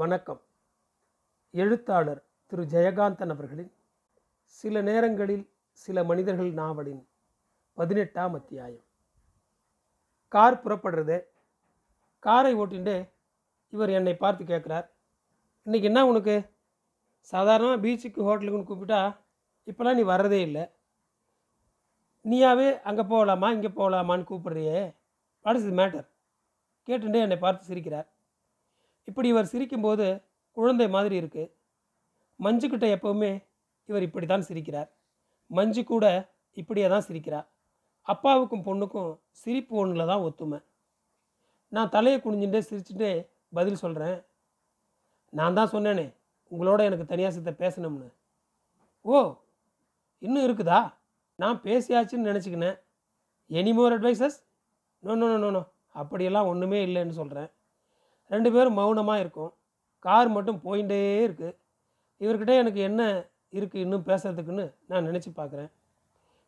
வணக்கம். எழுத்தாளர் திரு ஜெயகாந்தன் அவர்களின் சில நேரங்களில் சில மனிதர்கள் நாவலின் பதினெட்டாம் அத்தியாயம். கார் புறப்படுறது. காரை ஓட்டின்டே இவர் என்னை பார்த்து கேட்குறார் இன்றைக்கி என்ன உனக்கு? சாதாரணமாக பீச்சுக்கு ஹோட்டலுக்குன்னு கூப்பிட்டா இப்போலாம் நீ வர்றதே இல்லை. நீயாவே அங்கே போகலாமா இங்கே போகலாமான்னு கூப்பிட்றியே. வாட் இஸ் மேட்டர் கேட்டுட்டே என்னை பார்த்து சிரிக்கிறார். இப்படி இவர் சிரிக்கும்போது குழந்தை மாதிரி இருக்குது மஞ்சுக்கிட்ட எப்போவுமே இவர் இப்படி தான் சிரிக்கிறார். மஞ்சு கூட இப்படியே தான் சிரிக்கிறார் அப்பாவுக்கும் பொண்ணுக்கும் சிரிப்பு ஒன்றில் தான் ஒத்துமை. நான் தலையை குனிஞ்சுட்டே சிரிச்சுட்டே பதில் சொல்கிறேன் நான் தான் சொன்னேனே உங்களோட எனக்கு தனியாக சித்த பேசணும்னு. ஓ இன்னும் இருக்குதா? நான் பேசியாச்சுன்னு நினச்சிக்கினேன். Any more advices no no no no அப்படியெல்லாம் ஒன்றுமே இல்லைன்னு சொல்கிறேன் ரெண்டு பேரும் மௌனமாக இருக்கும். கார் மட்டும் போயிட்டே இருக்குது இவர்கிட்ட எனக்கு என்ன இருக்குது இன்னும் பேசுறதுக்குன்னு நான் நினச்சி பார்க்குறேன்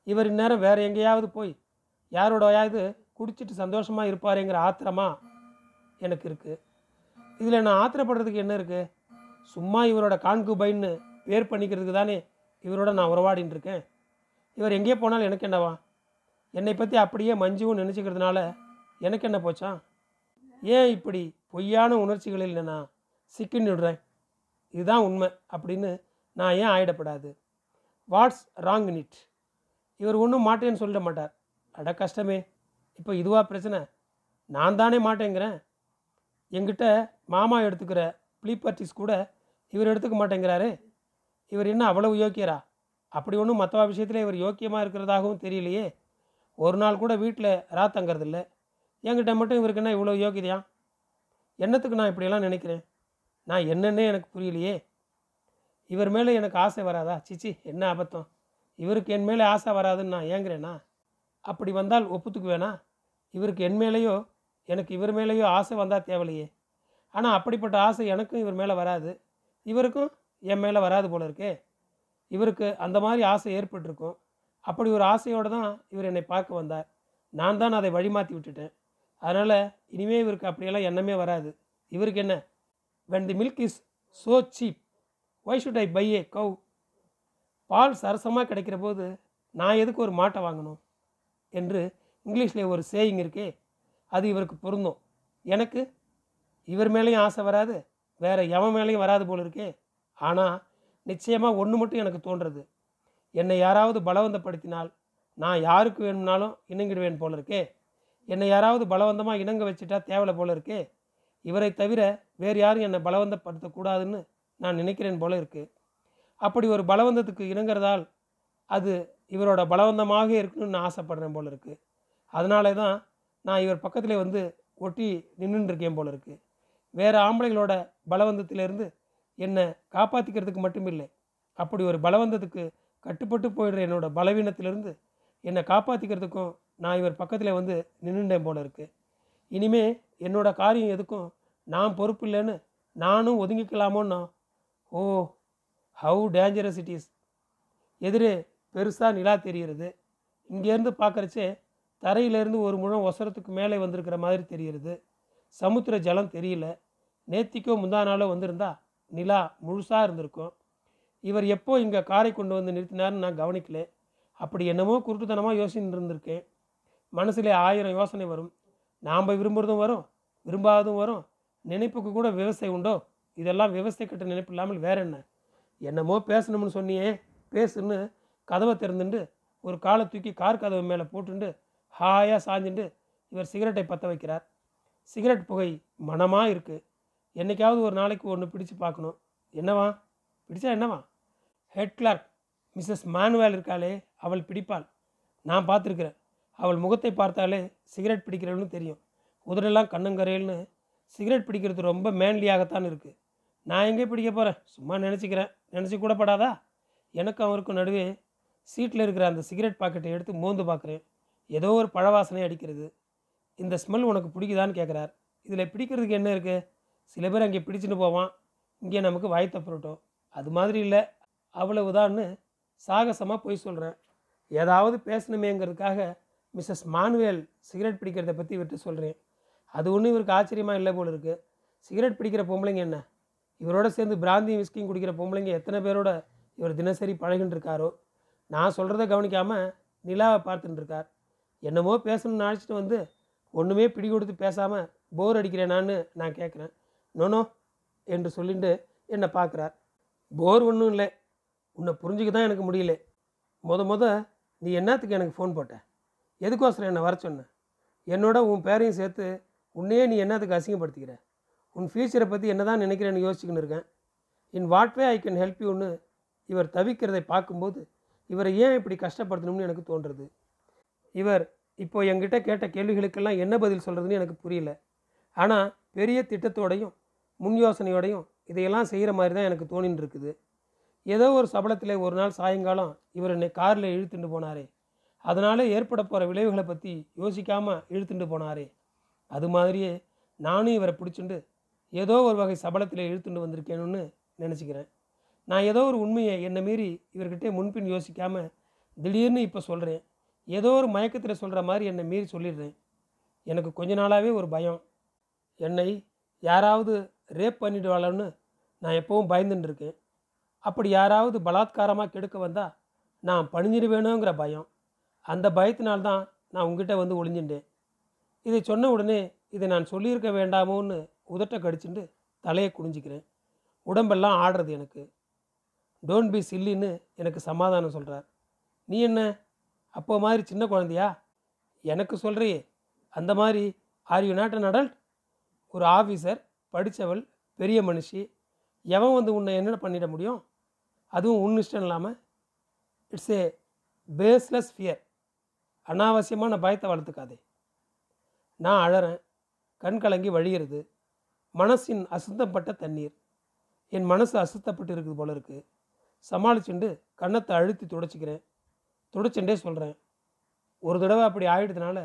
இவர் இந்நேரம் வேறு எங்கேயாவது போய் யாரோடையாவது குடிச்சிட்டு சந்தோஷமாக இருப்பாருங்கிற ஆத்திரமா எனக்கு இருக்குது இதில் நான் ஆத்திரப்படுறதுக்கு என்ன இருக்குது சும்மா இவரோட கான்கு பைன்னு பேர் பண்ணிக்கிறதுக்கு தானே இவரோட நான் உறவாடின்னு இருக்கேன். இவர் எங்கேயே போனாலும் எனக்கு என்னவா? என்னை பற்றி அப்படியே மஞ்சுவும் நினச்சிக்கிறதுனால எனக்கு என்ன போச்சான் ஏன் இப்படி பொய்யான உணர்ச்சிகளில் நான் சிக்கின்னுடுறேன் இதுதான் உண்மை அப்படின்னு நான் ஏன் ஆயிடப்படாது? What's wrong in it. இவர் ஒன்றும் மாட்டேன்னு சொல்லிட மாட்டார். அட கஷ்டமே. இப்போ இதுவாக பிரச்சனை? நான் தானே மாட்டேங்கிறேன். எங்கிட்ட மாமா எடுத்துக்கிற ப்ளீப்பர்ட்டிஸ் கூட இவர் எடுத்துக்க மாட்டேங்கிறாரு. இவர் என்ன அவ்வளவு யோக்கியரா? அப்படி ஒன்றும் மற்றவா விஷயத்தில் இவர் யோக்கியமாக இருக்கிறதாகவும் தெரியலையே. ஒரு நாள் கூட வீட்டில் ராத்தங்கிறதில்ல என்கிட்ட மட்டும் இவருக்கு என்ன இவ்வளோ யோக்கியதையான் என்னத்துக்கு நான் இப்படியெல்லாம் நினைக்கிறேன்? நான் என்னன்னே எனக்கு புரியலையே. இவர் மேலே எனக்கு ஆசை வராதா? சிச்சி என்ன அபத்தம்? இவருக்கு என் மேலே ஆசை வராதுன்னு நான் ஏங்குறேனா? அப்படி வந்தால் ஒப்புத்துக்குவேனா? இவருக்கு என் மேலேயோ எனக்கு இவர் மேலேயோ ஆசை வந்தால் தேவலையே ஆனால் அப்படிப்பட்ட ஆசை எனக்கும் இவர் மேலே வராது. இவருக்கும் என் மேலே வராது போல இருக்கே. இவருக்கு அந்த மாதிரி ஆசை ஏற்பட்டிருக்கும். அப்படி ஒரு ஆசையோடு தான் இவர் என்னை பார்க்க வந்தார். நான் தான் அதை வழிமாற்றி விட்டுட்டேன். அதனால் இனிமே இவருக்கு அப்படியெல்லாம் எண்ணமே வராது. இவருக்கு என்ன? When the milk is so cheap why should I buy a cow பால் சரசமாக கிடைக்கிற போது நான் எதுக்கு ஒரு மாட்டை வாங்கணும்? என்று இங்கிலீஷில் ஒரு சேயிங் இருக்கே அது இவருக்கு பொருந்தும். எனக்கு இவர் மேலேயும் ஆசை வராது வேறு எவன் மேலேயும் வராது போல் இருக்கே. ஆனால் நிச்சயமாக ஒன்று மட்டும் எனக்கு தோன்றுறது என்னை யாராவது பலவந்தப்படுத்தினால் நான் யாருக்கு வேணும்னாலும் இணங்கிடுவேன் போல இருக்கே. என்னை யாராவது பலவந்தமாக இணங்க வச்சுட்டா தேவலை போல இருக்கே. இவரை தவிர வேறு யாரும் என்னை பலவந்தப்படுத்தக்கூடாதுன்னு நான் நினைக்கிறேன் போல இருக்கு. அப்படி ஒரு பலவந்தத்துக்கு இணங்குறதால் அது இவரோட பலவந்தமாக இருக்கணும்னு நான் ஆசைப்படுறேன் போல இருக்கு. அதனால தான் நான் இவர் பக்கத்தில் வந்து ஒட்டி நின்றுட்டு இருக்கேன் போல இருக்கு. வேறு ஆம்பளைகளோட பலவந்தத்திலேருந்து என்னை காப்பாற்றிக்கிறதுக்கு மட்டும் இல்லை அப்படி ஒரு பலவந்தத்துக்கு கட்டுப்பட்டு போயிடுற என்னோட பலவீனத்திலிருந்து என்னை காப்பாற்றிக்கிறதுக்கும் நான் இவர் பக்கத்தில் வந்து நின்றுட்டேன் போல இருக்கு. இனிமே என்னோட காரியம் எதுக்கும் நான் பொறுப்பு இல்லைன்னு நானும் ஒதுங்கிக்கலாமோன்னா? Oh how dangerous it is எதிரே பெருசாக நிலா தெரிகிறது. இங்கேருந்து பார்க்குறச்சே தரையிலேருந்து ஒரு முழம் ஒசரத்துக்கு மேலே வந்திருக்கிற மாதிரி தெரிகிறது. சமுத்திர ஜலம் தெரியல. நேத்திக்கோ முந்தா நாளோ வந்திருந்தா நிலா முழுசாக இருந்திருக்கும். இவர் எப்போ இங்கே காரை கொண்டு வந்து நிறுத்தினார்னு நான் கவனிக்கல. அப்படி என்னமோ குருட்டுத்தனமாக யோசிச்சுட்டு இருந்திருக்கேன். மனசிலே ஆயிரம் யோசனை வரும். நாம் விரும்புகிறதும் வரும் விரும்பாததும் வரும். நினைப்புக்கு கூட விவசாயம் உண்டோ? இதெல்லாம் விவசாய கட்ட நினைப்பு இல்லாமல் வேற என்ன? என்னமோ பேசணும்னு சொன்னியே பேசுன்னு கதவை திறந்துண்டு ஒரு காலை தூக்கி கார் கதவு மேலே போட்டுண்டு ஹாயாக சாஞ்சுண்டு இவர் சிகரெட்டை பற்ற வைக்கிறார். சிகரெட் புகை மனமாக இருக்குது என்னைக்காவது ஒரு நாளைக்கு ஒன்று பிடிச்சு பார்க்கணும். என்னவா? பிடிச்சா என்னவா? ஹெட் கிளார்க் மிஸ்ஸஸ் மேனுவேல் இருக்காளே அவள் பிடிப்பாள். நான் பார்த்துருக்குறேன். அவள் முகத்தை பார்த்தாலே சிகரெட் பிடிக்கிறவள்னு தெரியும். உதடெல்லாம் கண்ணுங்கரையல்னு சிகரெட் பிடிக்கிறது ரொம்ப மேன்லியாகத்தான் இருக்குது நான் எங்கே பிடிக்க போகிறேன் சும்மா நினச்சிக்கிறேன். நினச்சி கூட படாதா? எனக்கும் அவருக்கும் நடுவே சீட்டில் இருக்கிற அந்த சிகரெட் பாக்கெட்டை எடுத்து மோந்து பார்க்குறேன் ஏதோ ஒரு பழவாசனை அடிக்கிறது. இந்த ஸ்மெல் உனக்கு பிடிக்குதான்னு கேட்குறார் இதில் பிடிக்கிறதுக்கு என்ன இருக்குது சில பேர் அங்கே பிடிச்சிட்டு போவான். இங்கே நமக்கு வாய் புரட்டும் அது மாதிரி இல்லை. அவ்வளவுதான்னு சாகசமாக போய் சொல்கிறேன் ஏதாவது பேசணுமேங்கிறதுக்காக மிஸ்ஸஸ் மானுவேல் சிகரெட் பிடிக்கிறத பற்றி இவர்கிட்ட சொல்கிறேன் அது ஒன்றும் இவருக்கு ஆச்சரியமாக இல்லை போல் இருக்குது சிகரெட் பிடிக்கிற பொம்பளைங்க என்ன? இவரோட சேர்ந்து பிராந்தியும் விஸ்கியும் குடிக்கிற பொம்பளைங்க எத்தனை பேரோட இவர் தினசரி பழகின்றிருக்காரோ நான் சொல்கிறத கவனிக்காமல் நிலாவை பார்த்துட்டு இருக்கார். என்னமோ பேசணும்னு நினச்சிட்டு வந்து ஒன்றுமே பிடி கொடுத்து பேசாமல் போர் அடிக்கிறேனான்னு நான் கேட்குறேன் நோனோ என்று சொல்லிட்டு என்னை பார்க்குறார். போர் ஒன்றும் இல்லை. உன்னை புரிஞ்சுக்க தான் எனக்கு முடியல. முத முத நீ என்னத்துக்கு எனக்கு ஃபோன் போட்ட? எதுக்கோசரம் என்னை வர சொன்ன? என்னோட உன் பேரையும் சேர்த்து உன்னையே நீ என்னத்துக்கு அசிங்கப்படுத்திக்கிற? உன் ஃப்யூச்சரை பற்றி என்ன தான் நினைக்கிறேன்னு யோசிச்சுக்கின்னு இருக்கேன். In what way I can help யூன்னு இவர் தவிக்கிறதை பார்க்கும்போது இவரை ஏன் இப்படி கஷ்டப்படுத்தணும்னு எனக்கு தோன்றுறது? இவர் இப்போ என்கிட்ட கேட்ட கேள்விகளுக்கெல்லாம் என்ன பதில் சொல்கிறதுன்னு எனக்கு புரியல. ஆனால் பெரிய திட்டத்தோடையும் முன் யோசனையோடையும் இதையெல்லாம் செய்கிற மாதிரி தான் எனக்கு தோணின்னு இருக்குது ஏதோ ஒரு சபலத்தில் ஒரு நாள் சாயங்காலம் இவர் என்னை காரில் இழுத்துட்டு போனாரே. அதனால் ஏற்பட போகிற விளைவுகளை பற்றி யோசிக்காமல் இழுத்துட்டு போனாரே. அது மாதிரியே நானும் இவரை பிடிச்சிண்டு ஏதோ ஒரு வகை சபலத்தில் இழுத்துட்டு வந்திருக்கேன்னு நினச்சிக்கிறேன். நான் ஏதோ ஒரு உண்மையை என்னை மீறி இவர்கிட்டே முன்பின் யோசிக்காமல் திடீர்னு இப்போ சொல்கிறேன் ஏதோ ஒரு மயக்கத்தில் சொல்கிற மாதிரி என்னை மீறி சொல்லிடுறேன். எனக்கு கொஞ்ச நாளாகவே ஒரு பயம். என்னை யாராவது ரேப் பண்ணிடுவாளன்னு நான் எப்பவும் பயந்துட்டு இருக்கேன். அப்படி யாராவது பலாத்காரமாக கெடுக்க வந்தால் நான் பணிஞ்சிடுவேணுங்கிற பயம். அந்த பயத்தினால்தான் நான் உங்ககிட்ட வந்து ஒளிஞ்சுட்டேன். இதை சொன்ன உடனே இதை நான் சொல்லியிருக்க வேண்டாமோன்னு உதட்ட கடிச்சுட்டு தலையை குனிஞ்சிக்கிறேன். உடம்பெல்லாம் ஆடுறது எனக்கு. டோன்ட் பி சில்லின்னு எனக்கு சமாதானம் சொல்கிறார் நீ என்ன? அப்போ மாதிரி சின்ன குழந்தையா? எனக்கு சொல்கிறியே அந்த மாதிரி are you not an adult ஒரு ஆஃபீஸர் படித்தவள் பெரிய மனுஷி எவன் வந்து உன்னை என்ன பண்ணிட முடியும்? அதுவும் உன் இஷ்டம் இல்லாமல் இட்ஸ் ஏ பேஸ்லெஸ் ஃபியர் அனாவசியமான பயத்தை வளர்த்துக்காதே. நான் அழறேன் கண் கலங்கி வழிகிறது மனசின் அசுத்தப்பட்ட தண்ணீர். என் மனசு அசுத்தப்பட்டு இருக்குது போல இருக்குது சமாளிச்சுண்டு கன்னத்தை அழுத்தி துடைச்சிக்கிறேன். துடைச்சுட்டே சொல்கிறேன் ஒரு தடவை அப்படி ஆயிடுதுனால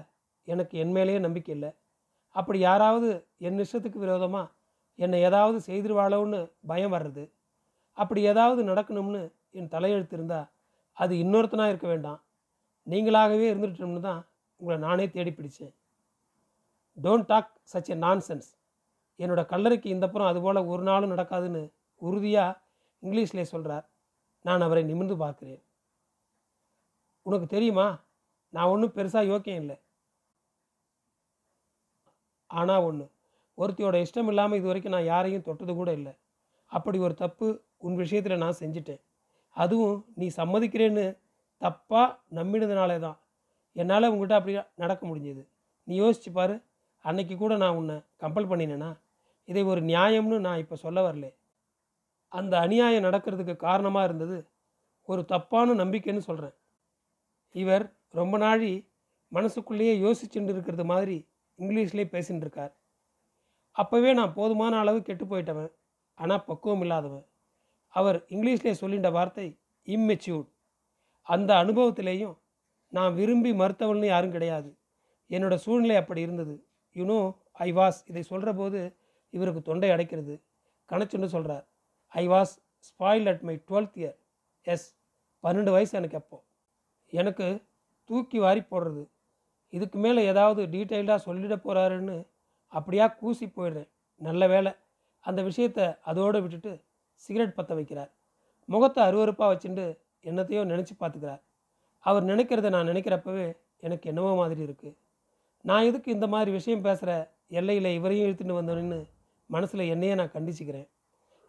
எனக்கு என் மேலேயே நம்பிக்கை இல்லை. அப்படி யாராவது என் இஷ்டத்துக்கு விரோதமாக என்னை ஏதாவது செய்திருவாளோன்னு பயம் வர்றது. அப்படி ஏதாவது நடக்கணும்னு என் தலையெழுத்து இருந்தால் அது இன்னொருத்தனாக இருக்க வேண்டாம். நீங்களாகவே இருந்துட்டோம்னு தான் உங்களை நானே தேடி பிடிச்சேன். Don't talk such a nonsense என்னோடய கல்லறைக்கு இந்த புறம் அதுபோல் ஒரு நாளும் நடக்காதுன்னு உறுதியாக இங்கிலீஷ்லேயே சொல்கிறார் நான் அவரை நிமிர்ந்து பார்க்கிறேன். உனக்கு தெரியுமா? நான் ஒன்றும் பெருசாக யோக்கியம் இல்லை. ஆனால் ஒன்று ஒருத்தியோட இஷ்டம் இல்லாமல் இது வரைக்கும் நான் யாரையும் தொட்டது கூட இல்லை. அப்படி ஒரு தப்பு உன் விஷயத்தில் நான் செஞ்சிட்டேன். அதுவும் நீ சம்மதிக்கிறேன்னு தப்பாக நம்பினதுனாலே தான் என்னால் உங்ககிட்ட அப்படி நடக்க முடிஞ்சது. நீ யோசிச்சு பாரு. அன்னைக்கு கூட நான் உன்னை கம்பல் பண்ணினேனா? இதை ஒரு நியாயம்னு நான் இப்போ சொல்ல வரல. அந்த அநியாயம் நடக்கிறதுக்கு காரணமாக இருந்தது ஒரு தப்பான நம்பிக்கைன்னு சொல்கிறேன் இவர் ரொம்ப நாழி மனசுக்குள்ளேயே யோசிச்சுட்டு இருக்கிறது மாதிரி இங்கிலீஷ்லேயே பேசின்னு இருக்கார். அப்போவே நான் போதுமான அளவு கெட்டு போயிட்டவன். ஆனால் பக்குவம் இல்லாதவன். அவர் இங்கிலீஷ்லேயே சொல்லின்ற வார்த்தை இம்மெச்சூர்ட் அந்த அனுபவத்திலேயும் நான் விரும்பி மறுத்தவள்னு யாரும் கிடையாது. என்னோட சூழ்நிலை அப்படி இருந்தது. யூனோ ஐ வாஸ் இதை சொல்கிற போது இவருக்கு தொண்டை அடைக்கிறது. கணச்சுண்டு சொல்கிறார் I was spoil at my twelfth year yes பன்னெண்டு வயசு எனக்கு அப்போ. எனக்கு தூக்கி வாரி போடுறது. இதுக்கு மேலே ஏதாவது டீட்டெயில்டாக சொல்லிட போகிறாருன்னு அப்படியா கூசி போயிடுறேன். நல்ல வேலை அந்த விஷயத்தை அதோடு விட்டுட்டு சிகரெட் பற்ற வைக்கிறார். முகத்தை அருவருப்பாக வச்சுட்டு என்னத்தையோ நினச்சி பார்த்துக்கிறார். அவர் நினைக்கிறத நான் நினைக்கிறப்பவே எனக்கு என்னவோ மாதிரி இருக்குது நான் எதுக்கு இந்த மாதிரி விஷயம் பேசுகிற எல்லையில் இவரையும் இழுத்துட்டு வந்தோன்னு மனசில் என்னையே நான் கண்டிச்சுக்கிறேன்.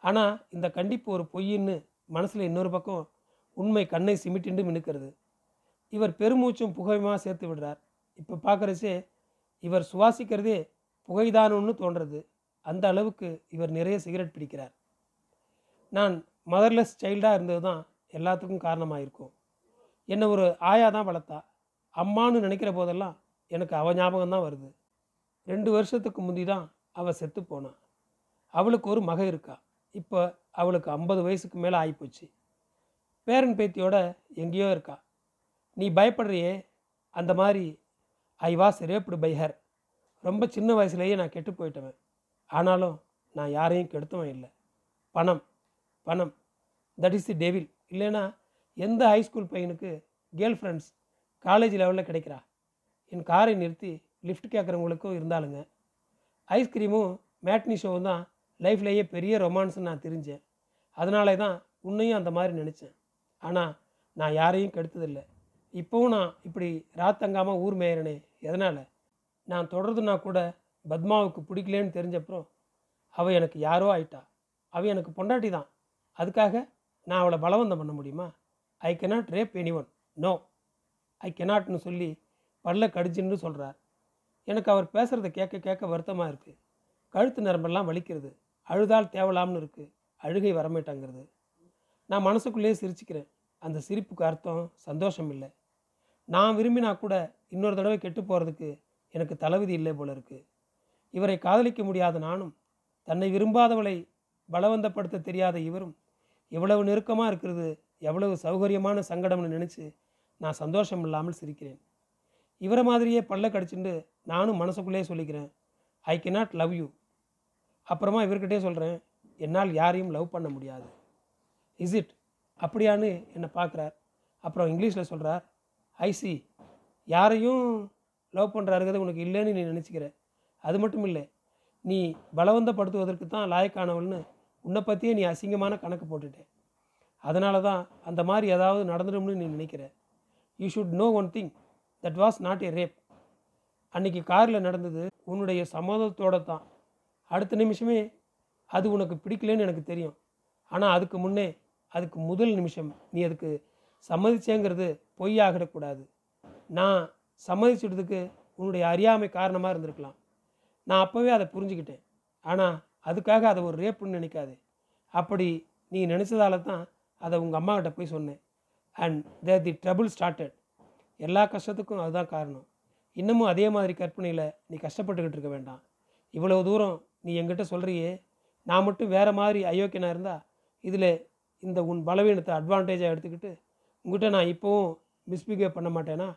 ஆனால் இந்த கண்டிப்பு ஒரு பொய்ன்னு மனசில் இன்னொரு பக்கம் உண்மை கண்ணை சிமிட்டிண்டு மினுக்கிறது. இவர் பெருமூச்சும் புகையுமாக சேர்த்து விடுறார். இப்போ பார்க்குறச்சே இவர் சுவாசிக்கிறதே புகைதானோன்னு தோன்றது. அந்த அளவுக்கு இவர் நிறைய சிகரெட் பிடிக்கிறார். நான் மதர்லெஸ் சைல்டாக இருந்தது தான் எல்லாத்துக்கும் காரணமாக இருக்கும் என்னை ஒரு ஆயா தான் வளர்த்தா. அம்மான்னு நினைக்கிற போதெல்லாம் எனக்கு அவ ஞாபகம் தான் வருது. ரெண்டு வருஷத்துக்கு முந்தி தான் அவள் செத்து போனான் அவளுக்கு ஒரு மக இருக்கா. இப்போ அவளுக்கு ஐம்பது வயசுக்கு மேலே ஆகிப்போச்சு பேரன் பேத்தியோட எங்கேயோ இருக்கா. நீ பயப்படுறியே? அந்த மாதிரி I was raped by her. ரொம்ப சின்ன வயசுலேயே நான் கெட்டு போயிட்டவன். ஆனாலும் நான் யாரையும் கெடுத்தவன் இல்லை. பணம் பணம். தட் இஸ் தி டெவில் இல்லைன்னா எந்த ஹைஸ்கூல் பையனுக்கு கேர்ள் ஃப்ரெண்ட்ஸ் காலேஜ் லெவலில் கிடைக்கிறா? என் காரை நிறுத்தி லிஃப்ட் கேட்குறவங்களுக்கும் இருந்தாலுங்க. ஐஸ்கிரீமும் மேட்னி ஷோவும் தான் லைஃப்லேயே பெரிய ரொமான்ஸ்னு நான் தெரிஞ்சேன். அதனாலே தான் உன்னையும் அந்த மாதிரி நினச்சேன். ஆனால் நான் யாரையும் கெடுத்ததில்லை. இப்போவும் நான் இப்படி ராத்தங்காமல் ஊர் மேயறனே எதனால்? நான் தொடர்றதுனா கூட பத்மாவுக்கு பிடிக்கலன்னு தெரிஞ்சப்புறம் அவள் எனக்கு யாரோ ஆயிட்டா. அவள் எனக்கு பொண்டாட்டி தான். அதுக்காக நான் அவளை பலவந்தம் பண்ண முடியுமா? I cannot rape any one no I கெனாட்னு சொல்லி பல்ல கடிச்சுன்னு சொல்கிறார் எனக்கு அவர் பேசுகிறத கேட்க கேட்க வருத்தமாக இருக்குது கழுத்து நரம்பெல்லாம் வலிக்கிறது. அழுதால் தேவலாம்னு இருக்குது அழுகை வரமாட்டாங்கிறது. நான் மனசுக்குள்ளேயே சிரிச்சுக்கிறேன். அந்த சிரிப்புக்கு அர்த்தம் சந்தோஷம் இல்லை. நான் விரும்பினா கூட இன்னொரு தடவை கெட்டு போகிறதுக்கு எனக்கு தலைவிதி இல்லை போல இருக்குது இவரை காதலிக்க முடியாத நானும் தன்னை விரும்பாதவளை பலவந்தப்படுத்த தெரியாத இவரும் இவ்வளவு நெருக்கமாக இருக்கிறது எவ்வளவு சௌகரியமான சங்கடம்னு நினச்சி நான் சந்தோஷம் இல்லாமல் சிரிக்கிறேன். இவரை மாதிரியே பல்ல கடிச்சுட்டு நானும் மனசுக்குள்ளேயே சொல்லிக்கிறேன் I can not love you அப்புறமா இவர்கிட்டே சொல்கிறேன் என்னால் யாரையும் லவ் பண்ண முடியாது. இஸ் இட் அப்படியான்னு என்னை பார்க்குறார். அப்புறம் இங்கிலீஷில் சொல்கிறார் ஐ சி யாரையும் லவ் பண்ணுறாருங்கிறது உனக்கு இல்லைன்னு நீ நினச்சிக்கிற. அது மட்டும் இல்லை நீ பலவந்தப்படுத்துவதற்கு தான் லாயக்கானவள்னு உன்னை பற்றியே நீ அசிங்கமான கணக்கு போட்டுட்டேன் அதனால தான் அந்த மாதிரி ஏதாவது நடந்துடும்னு நீ நினைக்கிற. You should no one think that was not a rape அன்னைக்கு காரில் நடந்தது உன்னுடைய சம்மதத்தோட தான். அடுத்த நிமிஷமே அது உனக்கு பிடிக்கலன்னு எனக்கு தெரியும். ஆனால் அதுக்கு முன்னே அதுக்கு முதல் நிமிஷம் நீ அதுக்கு சம்மதிச்சேங்கிறது பொய்யாகிடக்கூடாது நான் சம்மதிச்சிட்டதுக்கு உன்னுடைய அறியாமை காரணமாக இருந்திருக்கலாம். நான் அப்போவே அதை புரிஞ்சுக்கிட்டேன். ஆனால் அதுக்காக அதை ஒரு ரேப்புன்னு நினைக்காது. அப்படி நீ நினச்சதால தான் அதை உங்கள் அம்மாக்கிட்ட போய் சொன்னேன். And there the trouble started எல்லா கஷ்டத்துக்கும் அதுதான் காரணம். இன்னமும் அதே மாதிரி கற்பனையில் நீ கஷ்டப்பட்டுக்கிட்டு இருக்க வேண்டாம். இவ்வளோ தூரம் நீ என்கிட்ட சொல்கிறியே நான் மட்டும் வேறு மாதிரி அயோக்கியனாக இருந்தால் இதில் இந்த உன் பலவீனத்தை அட்வான்டேஜாக எடுத்துக்கிட்டு உங்ககிட்ட நான் இப்போவும் மிஸ்பிஹேவ் பண்ண மாட்டேனா?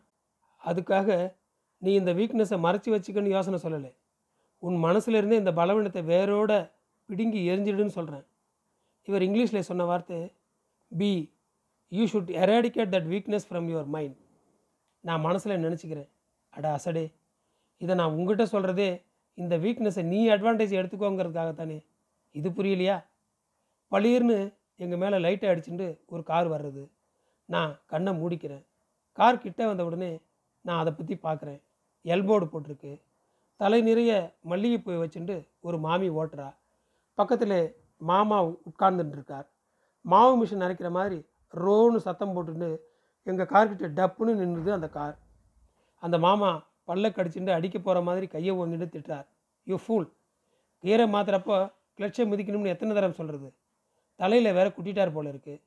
அதுக்காக நீ இந்த வீக்னஸை மறைச்சி வச்சுக்கன்னு யோசனை சொல்லலை. உன் மனசுலேருந்தே இந்த பலவீனத்தை வேரோட பிடுங்கி எரிஞ்சிடுன்னு சொல்கிறேன் இவர் இங்கிலீஷில் சொன்ன வார்த்தை be you should eradicate that weakness from your mind நான் மனசில் நினச்சிக்கிறேன். அட அசடே. இதை நான் உங்ககிட்ட சொல்கிறதே இந்த வீக்னஸை நீ அட்வான்டேஜ் எடுத்துக்கோங்கிறதுக்காகத்தானே. இது புரியலையா? பளிர்னு எங்கள் மேலே லைட்டை அடிச்சுட்டு ஒரு கார் வர்றது. நான் கண்ணை மூடிக்கிறேன். கார் கிட்டே வந்த உடனே நான் அதை பற்றி பார்க்குறேன் எல்போர்டு போட்டிருக்கு. தலை நிறைய மல்லிகைப்பூ வச்சுட்டு ஒரு மாமி ஓட்டுறா. பக்கத்தில் மாமா உட்கார்ந்துட்டு இருக்கார் மாவு மிஷின் அரைக்கிற மாதிரி ரோன்னு சத்தம் போட்டுட்டு எங்கள் கார்கிட்ட டப்புன்னு நின்றுது அந்த கார். அந்த மாமா பல்ல கடிச்சுட்டு அடிக்க போகிற மாதிரி கையை ஓங்கிட்டு திட்டார் யூ ஃபூல். கீரை மாத்துறப்போ கிளட்சை மிதிக்கணும்னு எத்தனை தரம் சொல்கிறது தலையில் வேற குட்டிட்டார் போல இருக்குது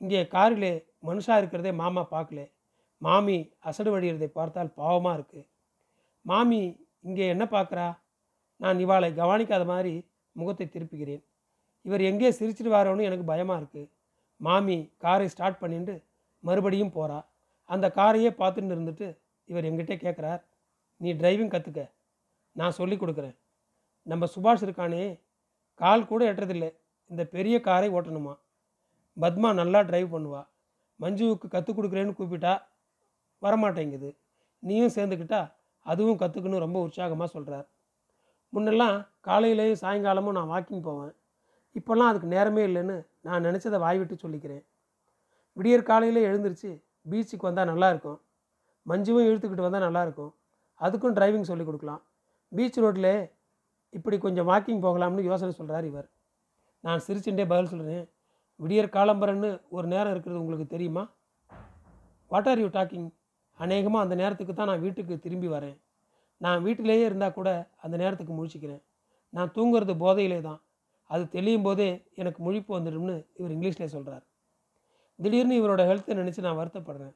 இங்கே காரில் மனுஷாக இருக்கிறதே மாமா பார்க்கல. மாமி அசடு வடிகிறதை பார்த்தால் பாவமாக இருக்குது மாமி இங்கே என்ன பார்க்குறா? நான் இவாளை கவனிக்காத மாதிரி முகத்தை திருப்புகிறேன். இவர் எங்கே சிரிச்சிட்டு வாரோன்னு எனக்கு பயமாக இருக்குது மாமி காரை ஸ்டார்ட் பண்ணிட்டு மறுபடியும் போகிறா அந்த காரையே பார்த்துட்டு இருந்துட்டு இவர் எங்கிட்ட கேட்குறார் நீ டிரைவிங் கற்றுக்க நான் சொல்லி கொடுக்குறேன். நம்ம சுபாஷ் இருக்கானே. கால் கூட எட்டுறதில்லை. இந்த பெரிய காரை ஓட்டணுமா? பத்மா நல்லா டிரைவ் பண்ணுவா. மஞ்சுவுக்கு கற்றுக் கொடுக்குறேன்னு கூப்பிட்டா வரமாட்டேங்குது. நீயும் சேர்ந்துக்கிட்டா அதுவும் கற்றுக்கணும் ரொம்ப உற்சாகமாக சொல்கிறார் முன்னெல்லாம் காலையிலேயும் சாயங்காலமும் நான் வாக்கிங் போவேன். இப்போல்லாம் அதுக்கு நேரமே இல்லைன்னு நான் நினச்சதை வாய் விட்டு சொல்லிக்கிறேன். விடியற் காலையில் எழுந்திருச்சு பீச்சுக்கு வந்தால் நல்லாயிருக்கும் மஞ்சுவும் இழுத்துக்கிட்டு வந்தால் நல்லாயிருக்கும் அதுக்கும் டிரைவிங் சொல்லி கொடுக்கலாம். பீச் ரோட்டில் இப்படி கொஞ்சம் வாக்கிங் போகலாம்னு யோசனை சொல்கிறார் இவர். நான் சிரிச்சுட்டே பதில் சொல்கிறேன் விடியற் காலம்பரன்னு ஒரு நேரம் இருக்கிறது உங்களுக்கு தெரியுமா? வாட் ஆர் யூ டாக்கிங் அநேகமாக அந்த நேரத்துக்கு தான் நான் வீட்டுக்கு திரும்பி வரேன். நான் வீட்டிலேயே இருந்தால் கூட அந்த நேரத்துக்கு முழிச்சிக்கிறேன். நான் தூங்குறது போதையிலே தான். அது தெளியும் போதே எனக்கு முழிப்பு வந்துடும்னு இவர் இங்கிலீஷில் சொல்கிறார் திடீர்னு இவரோட ஹெல்த்தை நினச்சி நான் வருத்தப்படுறேன்.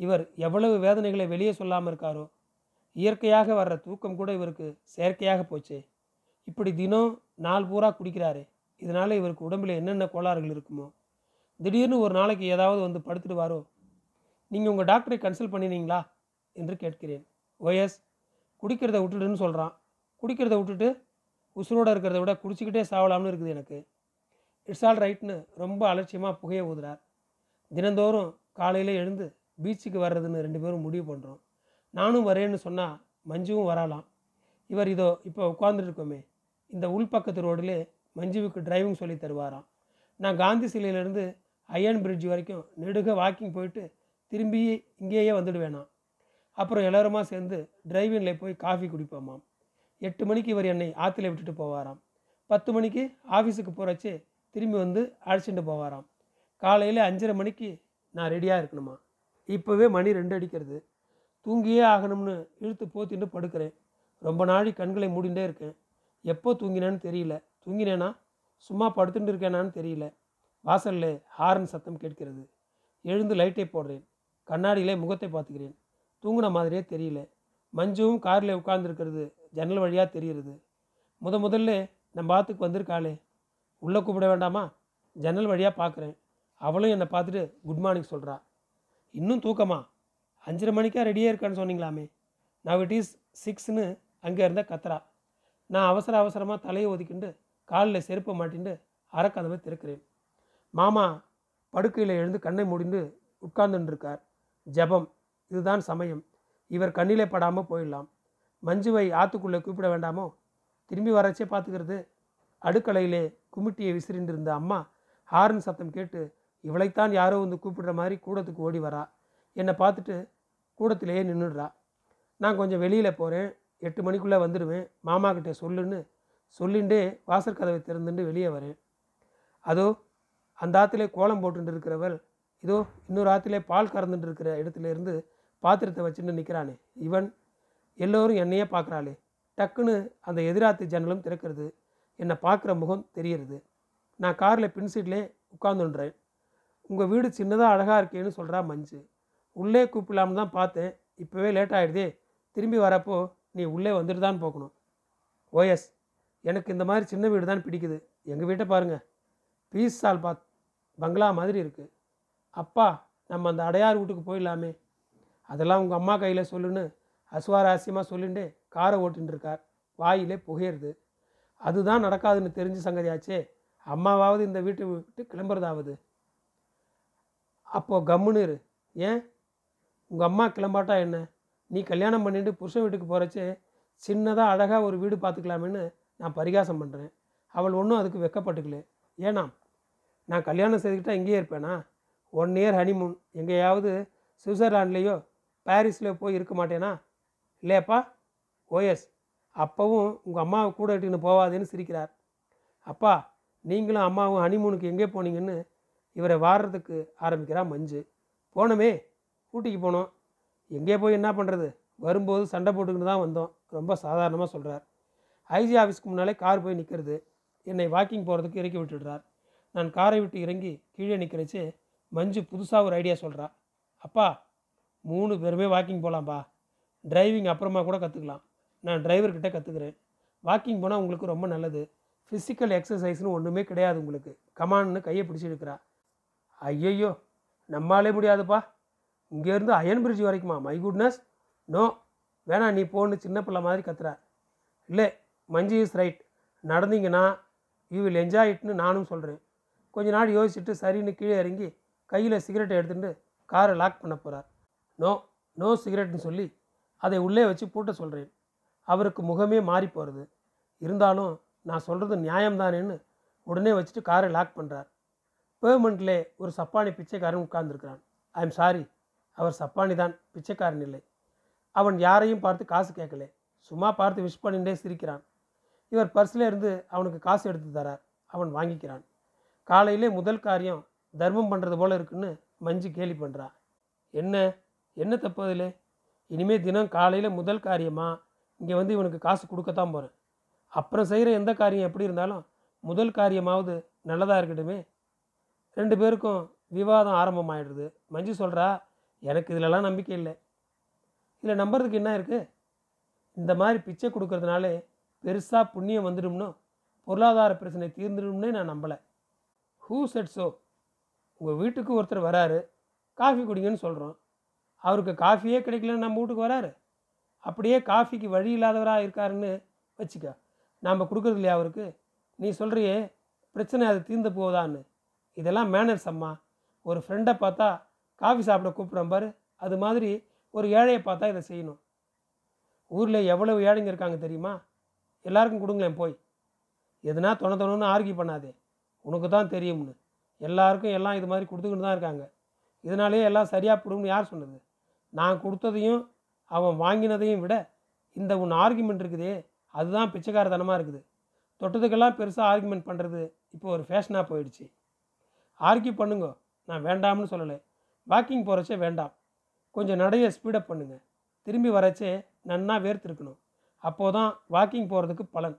இவர் எவ்வளவு வேதனைகளை வெளியே சொல்லாமல் இருக்காரோ இயற்கையாக வர்ற தூக்கம் கூட இவருக்கு செயற்கையாக போச்சு. இப்படி தினம் நாள் பூரா குடிக்கிறாரு இதனால் இவருக்கு உடம்பில் என்னென்ன கோளாறுகள் இருக்குமோ திடீர்னு ஒரு நாளைக்கு ஏதாவது வந்து படுத்துடுவாரோ நீங்கள் உங்கள் டாக்டரை கன்சல்ட் பண்ணினீங்களா? என்று கேட்கிறேன். ஓஎஸ் குடிக்கிறத விட்டுடுன்னு சொல்கிறான் குடிக்கிறத விட்டுட்டு உசுரோடு இருக்கிறத விட குடிச்சிக்கிட்டே சாவலாம்னு இருக்குது எனக்கு. இட்ஸ் ஆல் ரைட்னு ரொம்ப அலட்சியமாக புகையை ஊதுறார். தினந்தோறும் காலையில் எழுந்து பீச்சுக்கு வர்றதுன்னு ரெண்டு பேரும் முடிவு பண்ணுறோம் நானும் வரேன்னு சொன்னால் மஞ்சுவும் வரலாம் இவர் இதோ இப்போ உட்காந்துருக்கோமே இருக்கோமே. இந்த உள்பக்கத்து ரோடிலே மஞ்சுவுக்கு டிரைவிங் சொல்லி தருவாராம். நான் காந்தி சிலையிலேருந்து அயன் பிரிட்ஜ் வரைக்கும் நெடுக வாக்கிங் போயிட்டு திரும்பி இங்கேயே வந்துடுவேனாம் அப்புறம் எல்லாருமா சேர்ந்து டிரைவிங்கில் போய் காஃபி குடிப்போமாம். எட்டு மணிக்கு இவர் என்னை ஆற்றுல விட்டுட்டு போவாராம். பத்து மணிக்கு ஆஃபீஸுக்கு போகிறச்சு திரும்பி வந்து அழைச்சிட்டு போவாராம். காலையில் அஞ்சரை மணிக்கு நான் ரெடியாக இருக்கணுமா? இப்போவே மணி ரெண்டு அடிக்கிறது. தூங்கியே ஆகணும்னு இழுத்து போத்திட்டு படுக்கிறேன். ரொம்ப நாளைக்கு கண்களை மூடிண்டே இருக்கேன். எப்போ தூங்கினேன்னு தெரியல. தூங்கினேனா? சும்மா படுத்துட்டு இருக்கேனான்னு தெரியல. வாசலில் ஹாரன் சத்தம் கேட்கிறது. எழுந்து லைட்டை போடுறேன். கண்ணாடியிலே முகத்தை பார்த்துக்கிறேன். தூங்கின மாதிரியே தெரியல. மஞ்சுவும் காரில் உட்கார்ந்துருக்கிறது. ஜன்னல் வழியாக தெரிகிறது. முத முதல்ல நம்ம பாத்துக்கு வந்திருக்காளே. உள்ளே கூப்பிட வேண்டாமா? ஜன்னல் வழியாக பார்க்குறேன் அவளும் என்னை பார்த்துட்டு குட் மார்னிங் சொல்கிறா இன்னும் தூக்கமா? அஞ்சரை மணிக்கா ரெடியாக இருக்கான்னு சொன்னீங்களாமே. நான் இட் இஸ் சிக்ஸ்னு அங்கே இருந்த கத்துறா நான் அவசர அவசரமாக தலையை ஒதுக்கிண்டு காலில் செருப்பை மாட்டிண்டு அறக்கதவை திறக்கிறேன். மாமா படுக்கையில் எழுந்து கண்ணை மூடிண்டு உட்கார்ந்துட்டுருக்கார் இருக்கார் ஜெபம். இதுதான் சமயம். இவர் கண்ணிலே படாமல் போயிடலாம். மஞ்சுவை ஆத்துக்குள்ளே கூப்பிட வேண்டாமோ? திரும்பி வரச்சே பார்த்துக்கிறது. அடுக்கலையிலே குமிட்டியை விசிறிண்டு இருந்த அம்மா ஹார்ன் சத்தம் கேட்டு இவளைத்தான் யாரோ வந்து கூப்பிடுற மாதிரி கூடத்துக்கு ஓடி வரா. என்னை பார்த்துட்டு கூடத்திலேயே நின்றுடுறா நான் கொஞ்சம் வெளியில் போகிறேன் எட்டு மணிக்குள்ளே வந்துடுவேன். மாமா சொல்லுன்னு சொல்லிண்டே வாசற்கதவை திறந்துட்டு வெளியே வரேன். அதோ அந்த ஆற்றுலே கோலம் போட்டுட்டு இருக்கிறவள் இதோ இன்னொரு ஆற்றுல பால் கறந்துட்டு இருக்கிற இடத்துல இருந்து பாத்திரத்தை வச்சுட்டு நிற்கிறானே இவன் எல்லோரும் என்னையே பார்க்குறாளே. டக்குன்னு அந்த எதிராத்து ஜன்னலும் திறக்கிறது. என்னை பார்க்குற முகம் தெரியறது நான் காரில் பின் சீட்லேயே உட்காந்துன்றேன் உங்கள் வீடு சின்னதாக அழகாக இருக்கேன்னு சொல்கிறா மஞ்சு. உள்ளே கூப்பிடலாம்னு தான் பார்த்தேன். இப்போவே லேட் ஆகிடுதே திரும்பி வரப்போ நீ உள்ளே வந்துட்டு தான் போகணும். ஓஎஸ் எனக்கு இந்த மாதிரி சின்ன வீடு தான் பிடிக்குது. எங்கள் வீட்டை பாருங்கள் பீஸ் சால் பாத் பங்களா மாதிரி இருக்குது அப்பா நம்ம அந்த அடையார் வீட்டுக்கு போயிடலாமே. அதெல்லாம் உங்கள் அம்மா கையில் சொல்லுன்னு அசுவாரஸ்யமாக சொல்லிட்டு காரை ஓட்டின்னு இருக்கார் வாயிலே புகையிறது. அதுதான் நடக்காதுன்னு தெரிஞ்ச சங்கதியாச்சே. அம்மாவாவது இந்த வீட்டை விட்டு கிளம்புறதாவது? அப்போது கம்முன்னு இரு. ஏன்? உங்கள் அம்மா கிளம்பாட்டா என்ன? நீ கல்யாணம் பண்ணிட்டு புருஷன் வீட்டுக்கு போகிறச்சே சின்னதாக அழகாக ஒரு வீடு பார்த்துக்கலாமேன்னு நான் பரிகாசம் பண்ணுறேன் அவள் ஒன்றும் அதுக்கு வெக்கப்பட்டுக்கல. ஏனாம்? நான் கல்யாணம் செய்துக்கிட்டால் இங்கேயே இருப்பேனா? ஒன் இயர் ஹனிமூன் எங்கேயாவது சுவிட்சர்லாண்ட்லேயோ பாரிஸ்லேயோ போய் இருக்க மாட்டேனா? இல்லையாப்பா ஓஎஸ் அப்பவும் உங்கள் அம்மாவை கூட இட்டுன்னு போவாதேன்னு சிரிக்கிறார். அப்பா நீங்களும் அம்மாவும் ஹனிமூனுக்கு எங்கே போனீங்கன்னு இவரை வாடுறதுக்கு ஆரம்பிக்கிறா மஞ்சு. போனோமே ஊட்டிக்கு போனோம். எங்கே போய் என்ன பண்ணுறது வரும்போது சண்டை போட்டுக்கிட்டு தான் வந்தோம். ரொம்ப சாதாரணமாக சொல்கிறார் ஐஜி ஆஃபீஸ்க்கு முன்னாலே கார் போய் நிற்கிறது என்னை வாக்கிங் போகிறதுக்கு இறக்கி விட்டுடுறார். நான் காரை விட்டு இறங்கி கீழே நிற்கிறச்சு மஞ்சு புதுசாக ஒரு ஐடியா சொல்கிறா அப்பா மூணு பேருமே வாக்கிங் போகலாம்ப்பா டிரைவிங் அப்புறமா கூட கற்றுக்கலாம் நான் டிரைவர்கிட்ட கற்றுக்குறேன் வாக்கிங் போனால் உங்களுக்கு ரொம்ப நல்லது. ஃபிசிக்கல் எக்ஸசைஸ்னு ஒன்றுமே கிடையாது உங்களுக்கு. கமான்னு கையை பிடிச்சி எடுக்கிறா ஐயையோ நம்மாலே முடியாதுப்பா. இங்கேருந்து அயன் பிரிட்ஜ் வரைக்குமா? மை குட்னஸ் நோ வேணாம் நீ போன்னு சின்ன பிள்ளை மாதிரி கத்துறா. இல்லை மஞ்சு இஸ் ரைட் நடந்தீங்கன்னா யூ வில் என்ஜாய் இட்னு நானும் சொல்கிறேன் கொஞ்ச நாள் யோசிச்சுட்டு சரின்னு கீழே இறங்கி கையில் சிகரெட்டை எடுத்துகிட்டு காரை லாக் பண்ண போகிறார் நோ நோ சிகரெட்னு சொல்லி அதை உள்ளே வச்சு பூட்ட சொல்கிறேன் அவருக்கு முகமே மாறி போகிறது இருந்தாலும் நான் சொல்கிறது நியாயம்தானேன்னு உடனே வச்சுட்டு காரை லாக் பண்ணுறார் பேமெண்ட்லே ஒரு சப்பானி பிச்சைக்காரன் உட்கார்ந்துருக்கிறான். ஐ எம் சாரி அவர் சப்பானி தான் பிச்சைக்காரன் இல்லை. அவன் யாரையும் பார்த்து காசு கேட்கல. சும்மா பார்த்து விஷ் பண்ணிட்டே சிரிக்கிறான். இவர் பர்ஸில் இருந்து அவனுக்கு காசு எடுத்து தரார். அவன் வாங்கிக்கிறான். காலையிலே முதல் காரியம் தர்மம் பண்ணுறது போல இருக்குன்னு மஞ்சு கேலி பண்ணுறா என்ன? என்ன தப்பு அதில்? இனிமேல் தினம் காலையில் முதல் காரியமாக இங்கே வந்து இவனுக்கு காசு கொடுக்கத்தான் போகிறேன் அப்புறம் செய்கிற எந்த காரியம் எப்படி இருந்தாலும் முதல் காரியமாவது நல்லதாக இருக்கட்டுமே. ரெண்டு பேருக்கும் விவாதம் ஆரம்பமாயிடுது. மஞ்சு சொல்கிறா எனக்கு இதிலலாம் நம்பிக்கை இல்லை. இதில் நம்புறதுக்கு என்ன இருக்குது இந்த மாதிரி பிச்சை கொடுக்கறதுனாலே பெருசாக புண்ணியம் வந்துடும்னோ பொருளாதார பிரச்சனை தீர்ந்துடும்னே நான் நம்பலை. ஹூ செட்ஸோ உங்கள் வீட்டுக்கு ஒருத்தர் வராரு காஃபி குடிங்கன்னு சொல்கிறோம் அவருக்கு காஃபியே கிடைக்கலன்னு நம்ம வீட்டுக்கு வராரு. அப்படியே காஃபிக்கு வழி இல்லாதவராக இருக்காருன்னு வச்சுக்க. நாம் கொடுக்குறது இல்லையா அவருக்கு? நீ சொல்கிறியே பிரச்சனை அது தீர்ந்து போகுதான்னு இதெல்லாம் மேனர்ஸ் அம்மா. ஒரு ஃப்ரெண்டை பார்த்தா காஃபி சாப்பிட கூப்பிட்றோம் பாரு. அது மாதிரி ஒரு ஏழையை பார்த்தா இதை செய்யணும். ஊரில் எவ்வளவு ஏழைங்க இருக்காங்க தெரியுமா? எல்லாருக்கும் கொடுங்களேன் போய். எதுனா தொண தொணன்னு ஆர்கியூ பண்ணாதே. உனக்கு தான் தெரியும்னு. எல்லாருக்கும் எல்லாம் இது மாதிரி கொடுத்துக்கிட்டு தான் இருக்காங்க. இதனாலேயே எல்லாம் சரியாக போடும்னு யார் சொன்னது? நான் கொடுத்ததையும் அவன் வாங்கினதையும் விட இந்த உன் ஆர்குமெண்ட் இருக்குதே அதுதான் பிச்சைக்காரத்தனமாக இருக்குது. தொட்டதுக்கெல்லாம் பெருசாக ஆர்குமெண்ட் பண்ணுறது இப்போ ஒரு ஃபேஷனாக போயிடுச்சு. ஆர்கியூ பண்ணுங்க. நான் வேண்டாம்னு சொல்லலை. வாக்கிங் போகிறச்சே வேண்டாம். கொஞ்சம் நடைய ஸ்பீடப் பண்ணுங்க. திரும்பி வரச்சே நன்னா வேர்த்திருக்கணும். அப்போது தான் வாக்கிங் போகிறதுக்கு பலன்.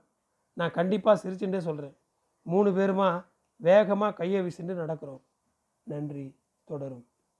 நான் கண்டிப்பாக சிரிச்சுட்டே சொல்கிறேன் மூணு பேருமா வேகமாக கையை விசிண்டு நடக்கிறோம். நன்றி. தொடரும்.